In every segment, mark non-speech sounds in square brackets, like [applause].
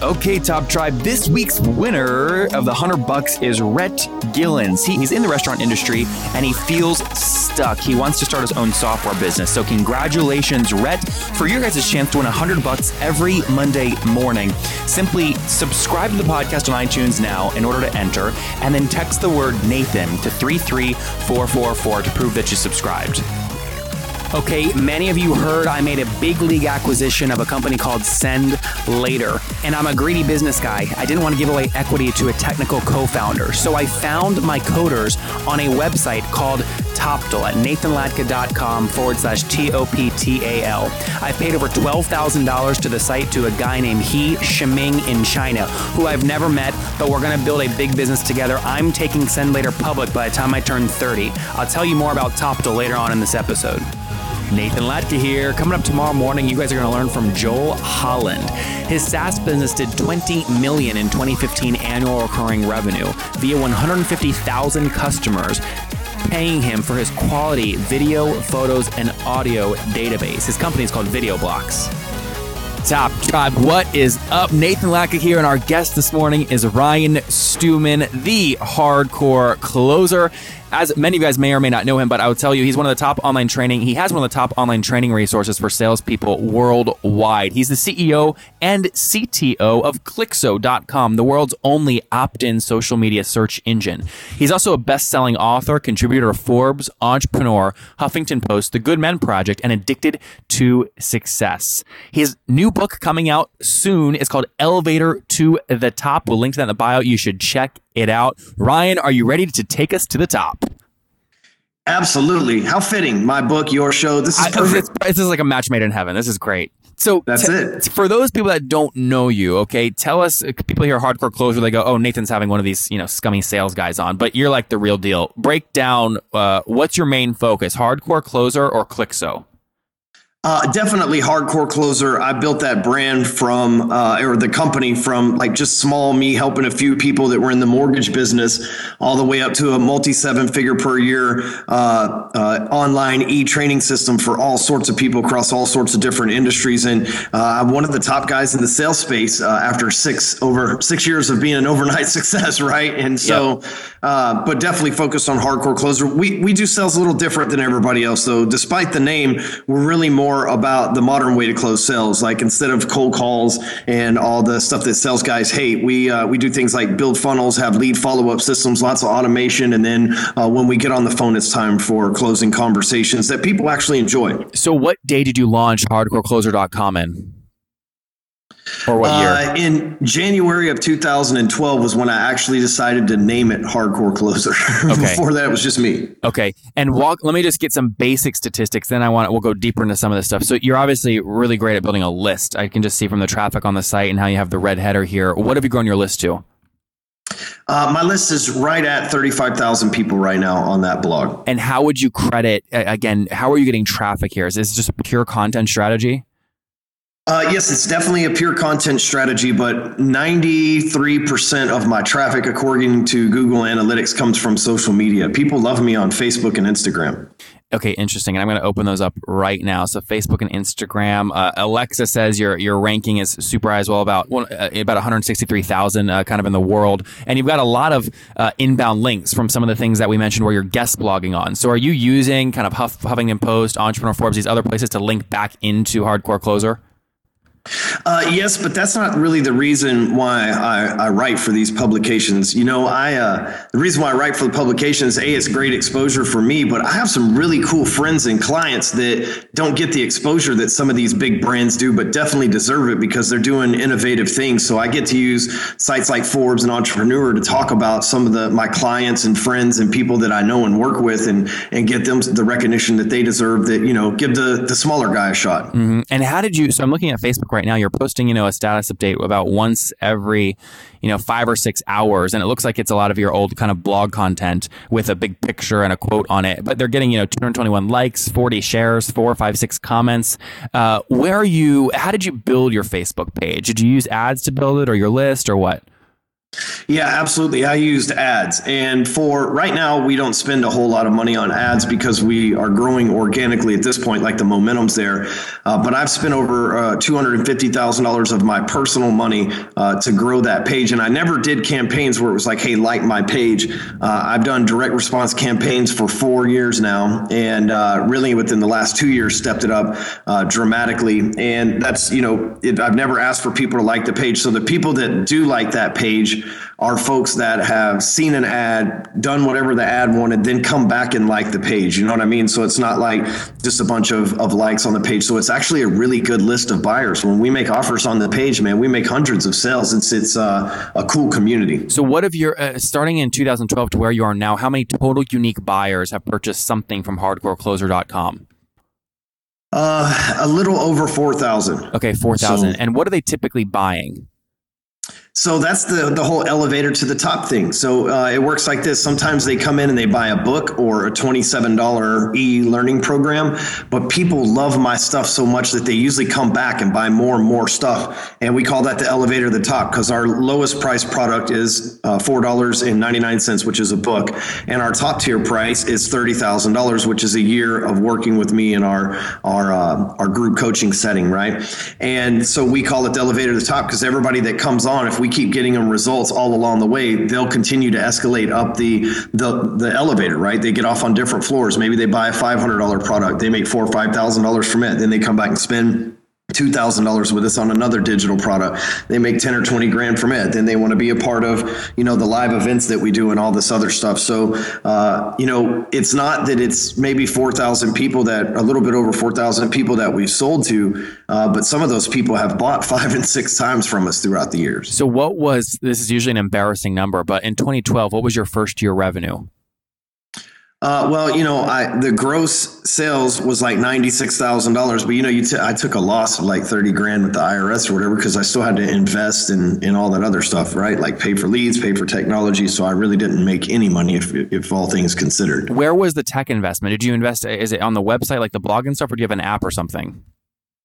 Okay, Top Tribe, this week's winner of the 100 bucks is Rhett Gillens. He, he's in the restaurant industry and he feels stuck. He wants to start his own software business. So congratulations, Rhett, for your guys' chance to win 100 bucks every Monday morning. Simply subscribe to the podcast on iTunes now in order to enter and then text the word Nathan to 33444 to prove that you subscribed. Okay, many of you heard I made a big league acquisition of a company called Send Later, and I'm a greedy business guy. I didn't want to give away equity to a technical co founder, so I found my coders on a website called Toptal at nathanlatka.com forward slash T O P T A L. I paid over $12,000 to the site to a guy named He Shiming in China, who I've never met, but we're going to build a big business together. I'm taking Send Later public by the time I turn 30. I'll tell you more about Toptal later on in this episode. Nathan Latka here. Coming up tomorrow morning, you guys are going to learn from Joel Holland. His SaaS business did 20 million in 2015 annual recurring revenue via 150,000 customers paying him for his quality video, photos, and audio database. His company is called Video Blocks. Top Tribe, what is up? Nathan Latka here, and our guest this morning is Ryan Stewman, the hardcore closer. As many of you guys may or may not know him, but I would tell you he's one of the top online training. He has one of the top online training resources for salespeople worldwide. He's the CEO and CTO of Clyxo.com, the world's only opt-in social media search engine. He's also a best-selling author, contributor of Forbes, Entrepreneur, Huffington Post, The Good Men Project, and Addicted to Success. His new book coming out soon is called Elevator to the Top. We'll link to that in the bio. You should check it out. Ryan, are you ready to take us to the top? Absolutely. How fitting. My book, your show. This is I- perfect. it's- this is like a match made in heaven. This is great. So That's t- it. For those people that don't know you, okay, tell us. uh, People hear hardcore closer, they go, "Oh, Nathan's having one of these, you know, scummy sales guys on." But you're like the real deal. Break down. Uh, what's your main focus? Hardcore closer or Clyxo? Uh, definitely hardcore closer. I built that brand from, uh, or the company from like just small me helping a few people that were in the mortgage business all the way up to a multi seven figure per year uh, uh, online e training system for all sorts of people across all sorts of different industries. And uh, I'm one of the top guys in the sales space uh, after six over six years of being an overnight [laughs] success, right? And so, uh, but definitely focused on hardcore closer. We we do sales a little different than everybody else, though. Despite the name, we're really more about the modern way to close sales. Like instead of cold calls and all the stuff that sales guys hate, we uh, we do things like build funnels, have lead follow up systems, lots of automation, and then uh, when we get on the phone, it's time for closing conversations that people actually enjoy. So, what day did you launch HardcoreCloser.com in? Or what year? Uh, in January of 2012 was when I actually decided to name it Hardcore Closer. [laughs] Okay. Before that, it was just me. Okay, and walk. Let me just get some basic statistics. Then I want we'll go deeper into some of this stuff. So you're obviously really great at building a list. I can just see from the traffic on the site and how you have the red header here. What have you grown your list to? Uh, my list is right at 35,000 people right now on that blog. And how would you credit again? How are you getting traffic here? Is this just pure content strategy? Uh, yes, it's definitely a pure content strategy, but 93% of my traffic, according to Google Analytics, comes from social media. People love me on Facebook and Instagram. Okay, interesting. And I'm going to open those up right now. So Facebook and Instagram. Uh, Alexa says your your ranking is super high as well, about one- uh, about 163,000 uh, kind of in the world. And you've got a lot of uh, inbound links from some of the things that we mentioned where you're guest blogging on. So are you using kind of Huff, Huffington Post, Entrepreneur Forbes, these other places to link back into Hardcore Closer? Uh, yes, but that's not really the reason why I, I write for these publications. You know, I uh, the reason why I write for the publications, a, it's great exposure for me, but I have some really cool friends and clients that don't get the exposure that some of these big brands do, but definitely deserve it because they're doing innovative things. So I get to use sites like Forbes and Entrepreneur to talk about some of the my clients and friends and people that I know and work with, and and get them the recognition that they deserve. That you know, give the the smaller guy a shot. Mhm. And how did you? So I'm looking at Facebook right right now, you're posting, you know, a status update about once every, you know, five or six hours. And it looks like it's a lot of your old kind of blog content with a big picture and a quote on it. But they're getting, you know, 221 likes, 40 shares, four, five, six comments. Uh, where are you? How did you build your Facebook page? Did you use ads to build it or your list or what? Yeah, absolutely. I used ads. And for right now, we don't spend a whole lot of money on ads because we are growing organically at this point, like the momentum's there. Uh, but I've spent over uh, $250,000 of my personal money uh, to grow that page. And I never did campaigns where it was like, hey, like my page. Uh, I've done direct response campaigns for four years now. And uh, really within the last two years, stepped it up uh, dramatically. And that's, you know, it, I've never asked for people to like the page. So the people that do like that page, are folks that have seen an ad, done whatever the ad wanted, then come back and like the page. You know what I mean? So it's not like just a bunch of, of likes on the page. So it's actually a really good list of buyers. When we make offers on the page, man, we make hundreds of sales. It's it's uh, a cool community. So what have your uh, starting in 2012 to where you are now? How many total unique buyers have purchased something from HardcoreCloser.com? Uh, a little over four thousand. Okay, four thousand. So, and what are they typically buying? So that's the the whole elevator to the top thing. So uh, it works like this. Sometimes they come in and they buy a book or a twenty seven dollar e learning program, but people love my stuff so much that they usually come back and buy more and more stuff. And we call that the elevator to the top because our lowest price product is uh, four dollars and ninety nine cents, which is a book, and our top tier price is thirty thousand dollars, which is a year of working with me in our our uh, our group coaching setting, right? And so we call it the elevator to the top because everybody that comes on, if we keep getting them results all along the way, they'll continue to escalate up the the the elevator, right? They get off on different floors. Maybe they buy a five hundred dollar product, they make four or five thousand dollars from it. Then they come back and spend $2,000 with us on another digital product. They make 10 or 20 grand from it. Then they want to be a part of, you know, the live events that we do and all this other stuff. So, uh, you know, it's not that it's maybe 4,000 people that a little bit over 4,000 people that we've sold to, uh, but some of those people have bought [laughs] five and six times from us throughout the years. So what was, this is usually an embarrassing number, but in 2012, what was your first year revenue? Uh, well, you know, I the gross sales was like ninety six thousand dollars, but you know, you t- I took a loss of like thirty grand with the IRS or whatever because I still had to invest in in all that other stuff, right? Like pay for leads, pay for technology. So I really didn't make any money if if all things considered. Where was the tech investment? Did you invest? Is it on the website, like the blog and stuff, or do you have an app or something?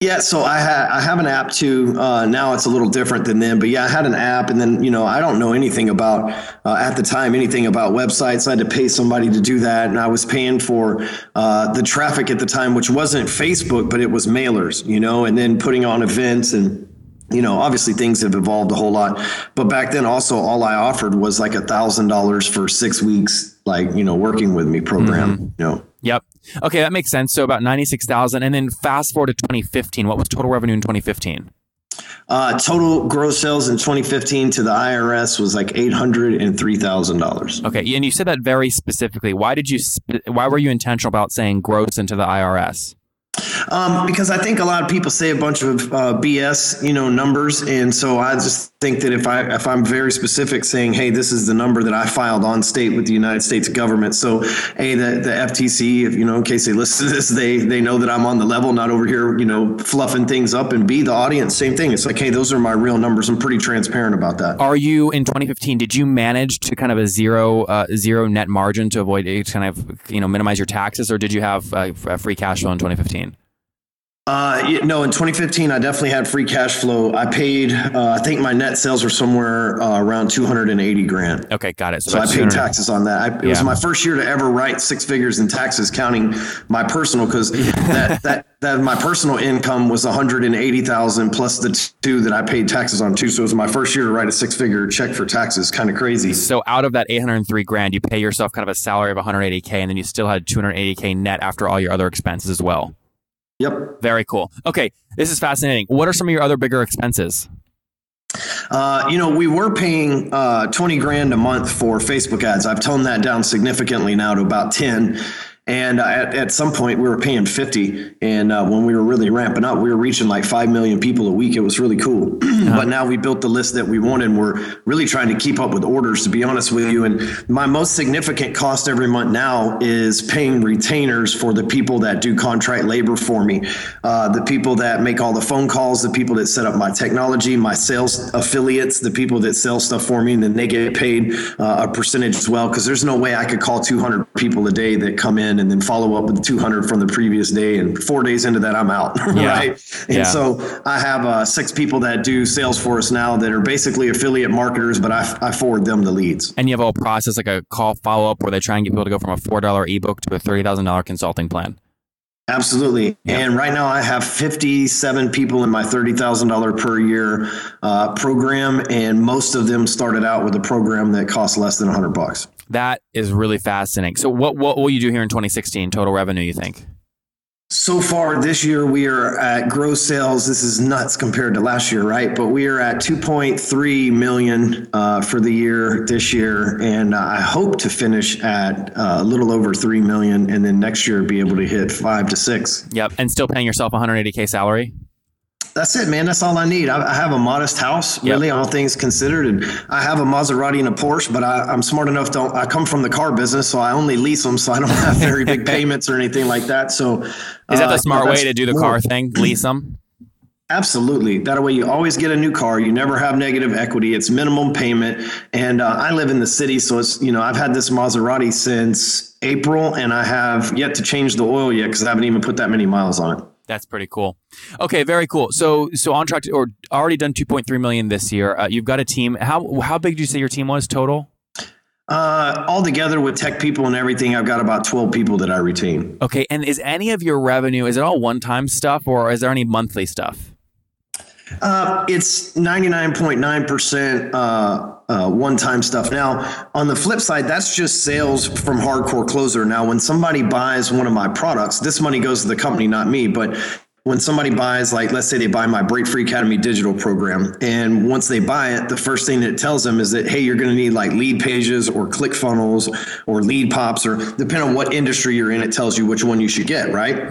Yeah, so I had I have an app too. Uh, now it's a little different than then, but yeah, I had an app, and then you know I don't know anything about uh, at the time anything about websites. I had to pay somebody to do that, and I was paying for uh, the traffic at the time, which wasn't Facebook, but it was mailers, you know, and then putting on events and you know, obviously things have evolved a whole lot, but back then also all I offered was like a thousand dollars for six weeks, like you know, working with me program. Mm-hmm. You know. Yep. Okay, that makes sense. So about ninety six thousand, and then fast forward to twenty fifteen. What was total revenue in twenty fifteen? Uh, total gross sales in 2015 to the IRS was like eight hundred and three thousand dollars. Okay, and you said that very specifically. Why did you? Sp- why were you intentional about saying gross into the IRS? Um, because I think a lot of people say a bunch of uh, BS, you know, numbers, and so I just think that if I if I'm very specific, saying, "Hey, this is the number that I filed on state with the United States government," so a the, the FTC, if you know, in case they listen to this, they they know that I'm on the level, not over here, you know, fluffing things up, and B the audience, same thing. It's like, hey, those are my real numbers. I'm pretty transparent about that. Are you in 2015? Did you manage to kind of a zero uh, zero net margin to avoid kind of you know minimize your taxes, or did you have uh, free cash flow in 2015? Uh, no, in 2015, I definitely had free cash flow. I paid, uh, I think my net sales were somewhere uh, around 280 grand. Okay, got it. So, so I paid taxes on that. I, it yeah. was my first year to ever write six figures in taxes, counting my personal, because [laughs] that, that, that my personal income was 180,000 plus the two that I paid taxes on too. So it was my first year to write a six figure check for taxes. Kind of crazy. So out of that 803 grand, you pay yourself kind of a salary of 180K and then you still had 280K net after all your other expenses as well. Yep. Very cool. Okay, this is fascinating. What are some of your other bigger expenses? Uh, you know, we were paying uh, 20 grand a month for Facebook ads. I've toned that down significantly now to about 10 And uh, at, at some point, we were paying 50. And uh, when we were really ramping up, we were reaching like 5 million people a week. It was really cool. [clears throat] but now we built the list that we wanted. And we're really trying to keep up with orders, to be honest with you. And my most significant cost every month now is paying retainers for the people that do contract labor for me, uh, the people that make all the phone calls, the people that set up my technology, my sales affiliates, the people that sell stuff for me, and then they get paid uh, a percentage as well. Because there's no way I could call 200 people a day that come in and then follow up with 200 from the previous day. And four days into that, I'm out. [laughs] Yeah. right. And Yeah. so I have uh, six people that do sales for us now that are basically affiliate marketers, but I, I forward them the leads. And you have a whole process like a call follow up where they try and get people to go from a four dollar ebook to a thirty thousand dollar consulting plan. Absolutely. And right now I have 57 people in my $30,000 per year uh, program. And most of them started out with a program that costs less than 100 bucks. That is really fascinating. So what what will you do here in 2016 total revenue? You think? So far this year, we are at gross sales. This is nuts compared to last year, right? But we are at 2.3 million uh, for the year this year, and uh, I hope to finish at uh, a little over three million, and then next year be able to hit five to six. Yep. And still paying yourself 180k salary. That's it, man. That's all I need. I, I have a modest house, Yep. really, all things considered, and I have a Maserati and a Porsche. But I, I'm smart enough to. I come from the car business, so I only lease them, so I don't have very big [laughs] payments or anything like that. So, Is that uh, the smart yeah, way to do the car thing? Lease them. Absolutely. That way, you always get a new car. You never have negative equity. It's minimum payment. And uh, I live in the city, so it's you know I've had this Maserati since April, and I have yet to change the oil yet because I haven't even put that many miles on it. That's pretty cool. Okay, very cool. So so on track to, or already done 2.3 million this year. Uh, you've got a team. How how big do you say your team was total? Uh, all together with tech people and everything, I've got about 12 people that I retain. Okay, and is any of your revenue is it all one time stuff or is there any monthly stuff? Uh, it's 99.9% uh, uh, one time stuff. Now, on the flip side, that's just sales from Hardcore Closer. Now, when somebody buys one of my products, this money goes to the company, not me, but when somebody buys, like, let's say they buy my Break Free Academy digital program, and once they buy it, the first thing that it tells them is that, hey, you're going to need like lead pages or click funnels or lead pops, or depending on what industry you're in, it tells you which one you should get, right?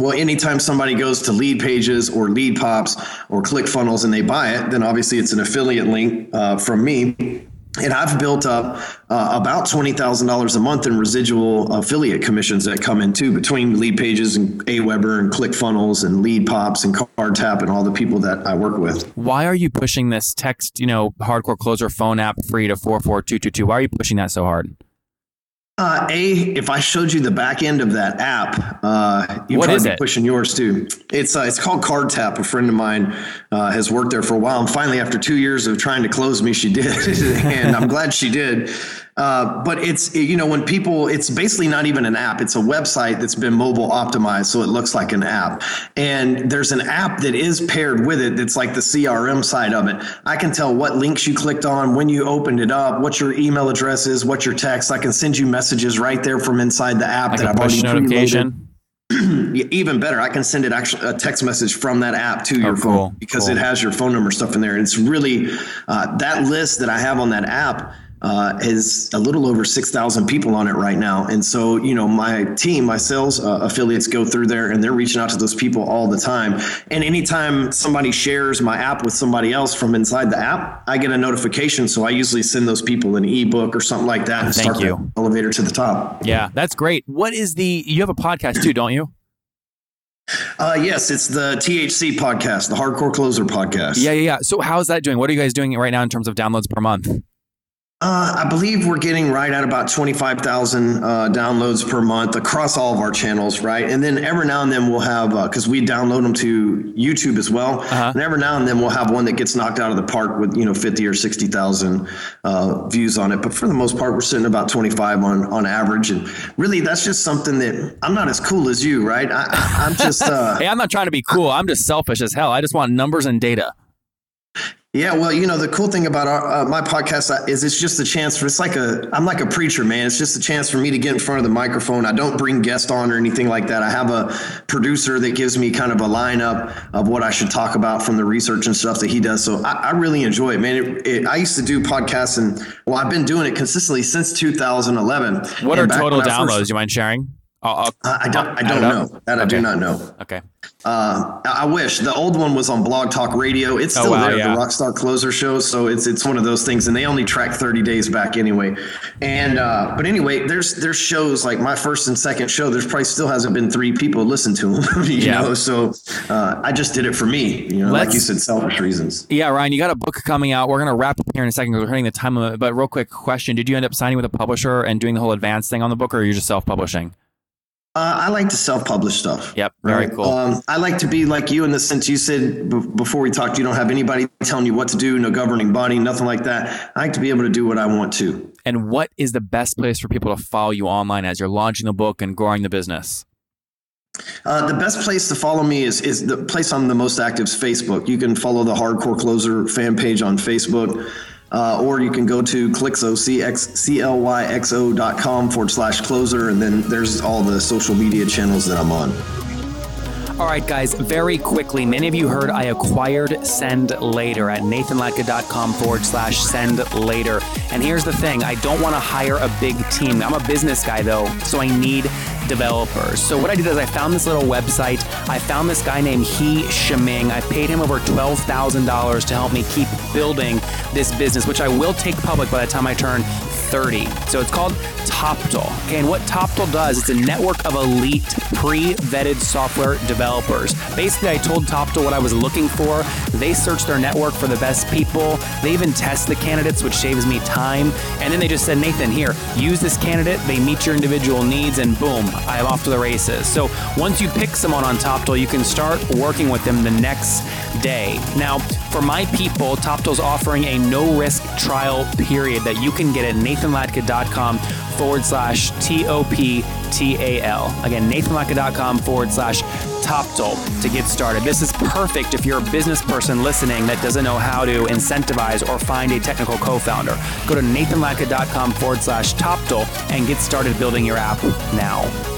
Well, anytime somebody goes to lead pages or lead pops or click funnels and they buy it, then obviously it's an affiliate link uh, from me. And I've built up uh, about $20,000 a month in residual affiliate commissions that come in too between lead pages and Aweber and click funnels and lead pops and card tap and all the people that I work with. Why are you pushing this text, you know, hardcore closer phone app free to 44222? Why are you pushing that so hard? Uh, a, if I showed you the back end of that app, uh, you'd What probably is be it? pushing yours too. It's uh, it's called Card Tap. A friend of mine uh, has worked there for a while, and finally, after two years of trying to close me, she did, [laughs] and I'm glad she did. Uh, but it's you know when people, it's basically not even an app. It's a website that's been mobile optimized, so it looks like an app. And there's an app that is paired with it. That's like the CRM side of it. I can tell what links you clicked on, when you opened it up, what your email address is, what your text. I can send you messages right there from inside the app Like that i've already notification? [clears throat] Even better i can send it actually a text message from that app to your Oh, cool, phone because cool. it has your phone number stuff in there And it's really uh, that list that i have on that app uh, is a little over 6000 people on it right now and so you know my team my sales uh, affiliates go through there and they're reaching out to those people all the time and anytime somebody shares my app with somebody else from inside the app i get a notification so i usually send those people an ebook or something like that and Thank start you. the elevator to the top Yeah, that's great. What is the you have a podcast too, don't you? Uh, yes, it's the THC podcast, the Hardcore Closer podcast. Yeah, yeah, yeah. So how's that doing? What are you guys doing right now in terms of downloads per month? Uh, I believe we're getting right at about 25,000 uh, downloads per month across all of our channels, right? And then every now and then we'll have, because we download them to YouTube as well. Uh-huh. And every now and then we'll have one that gets knocked out of the park with, you know, 50 or 60,000 uh, views on it. But for the most part, we're sitting about 25 on, on average. And really, that's just something that I'm not as cool as you, right? I, I, I'm just. Uh, [laughs] Hey, I'm not trying to be cool. I'm just selfish as hell. I just want numbers and data. Yeah, well, you know, the cool thing about our, uh, my podcast uh, is it's just a chance for it's like a I'm like a preacher, man. It's just a chance for me to get in front of the microphone. I don't bring guests on or anything like that. I have a producer that gives me kind of a lineup of what I should talk about from the research and stuff that he does. So I, I really enjoy it, man. It, it, I used to do podcasts, and well, I've been doing it consistently since 2011. What And are total downloads? first- you mind sharing? I'll, I don't. I don't know. That I do not know. Okay. Uh, I wish the old one was on Blog Talk Radio. It's Oh, still wow, there, yeah. the Rockstar Closer Show. So it's it's one of those things, and they only track thirty days back anyway. And uh, but anyway, there's there's shows like my first and second show. There's probably still hasn't been three people listen to them. [laughs] You Yeah. know, so uh, I just did it for me. You know, like Let's- you said, selfish reasons. Yeah, Ryan, you got a book coming out. We're gonna wrap up here in a second because we're hitting the time limit. But real quick question: Did you end up signing with a publisher and doing the whole advance thing on the book, or are you just self-publishing? Uh, I like to self-publish stuff. Yep, very cool. Um, I like to be like you in the sense you said b- before we talked. You don't have anybody telling you what to do, no governing body, nothing like that. I like to be able to do what I want to. And what is the best place for people to follow you online as you're launching the book and growing the business? Uh, the best place to follow me is is the place I'm the most active is Facebook. You can follow the Hardcore Closer fan page on Facebook, uh, or you can go to Clyxo, C-X-C-L-Y-X-O dot com forward slash closer, and then there's all the social media channels that I'm on. All right, guys, very quickly, many of you heard I acquired Send Later at nathanlatka.com forward slash send later. And here's the thing I don't want to hire a big team. I'm a business guy, though, so I need developers. So what I did is I found this little website. I found this guy named He Shiming. I paid him over $12,000 to help me keep building this business, which I will take public by the time I turn 30. So it's called Toptal. Okay, and what Toptal does, it's a network of elite pre-vetted software developers. Basically, I told Toptal what I was looking for. They search their network for the best people. They even test the candidates, which saves me time. And then they just said, Nathan, here, use this candidate. They meet your individual needs, and boom, I'm off to the races. So once you pick someone on Toptal, you can start working with them the next day. Now, for my people, Toptal's offering a no-risk trial period that you can get at nathanlatka.com forward slash T-O-P-T-A-L. Again, nathanlatka.com forward slash to get started. This is perfect if you're a business person listening that doesn't know how to incentivize or find a technical co-founder. Go to nathanlatka.com forward slash Toptal and get started building your app now.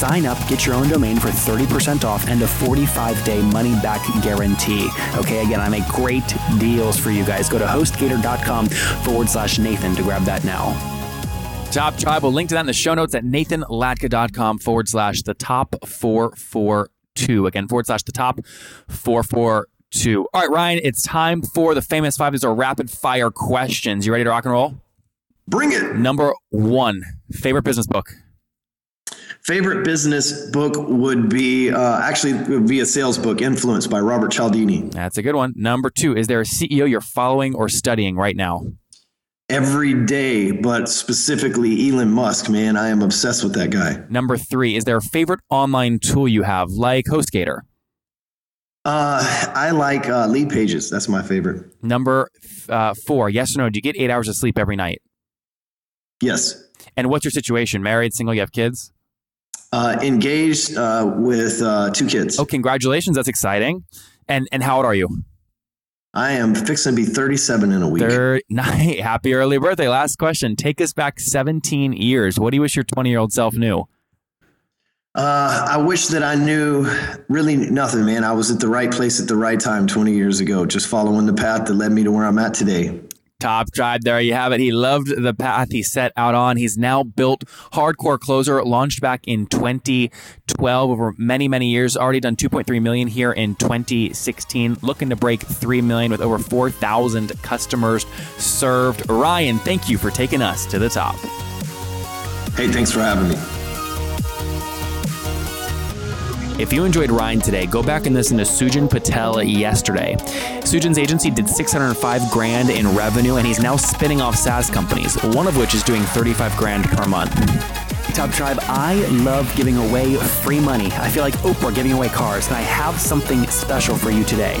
sign up, get your own domain for 30% off and a 45 day money back guarantee. Okay, again, I make great deals for you guys. Go to hostgator.com forward slash Nathan to grab that now. Top Tribe, we'll link to that in the show notes at nathanlatka.com forward slash the top 442. Again, forward slash the top 442. All right, Ryan, it's time for the famous five. These are rapid fire questions. You ready to rock and roll? Bring it. Number one, favorite business book. Favorite business book would be uh, actually would be a sales book, Influence by Robert Cialdini. That's a good one. Number two, is there a CEO you're following or studying right now? Every day, but specifically Elon Musk, man, I am obsessed with that guy. Number three, is there a favorite online tool you have, like HostGator? Uh, I like uh, lead pages. That's my favorite. Number uh, four, yes or no, do you get eight hours of sleep every night? Yes. And what's your situation? Married, single, you have kids? Uh, engaged uh, with uh, two kids. Oh, congratulations. That's exciting. And and how old are you? I am fixing to be 37 in a week. Third [laughs] night. Happy early birthday. Last question. Take us back 17 years. What do you wish your 20 year old self knew? Uh, I wish that I knew really nothing, man. I was at the right place at the right time 20 years ago, just following the path that led me to where I'm at today. Top Tribe, there you have it. He loved the path he set out on. He's now built Hardcore Closer, launched back in 2012 over many, many years. Already done 2.3 million here in 2016. Looking to break 3 million with over 4,000 customers served. Ryan, thank you for taking us to the top. Hey, thanks for having me. If you enjoyed Ryan today, go back and listen to Sujan Patel yesterday. Sujan's agency did 605 grand in revenue, and he's now spinning off SaaS companies, one of which is doing 35 grand per month. Top Tribe, I love giving away free money. I feel like Oprah giving away cars, and I have something special for you today.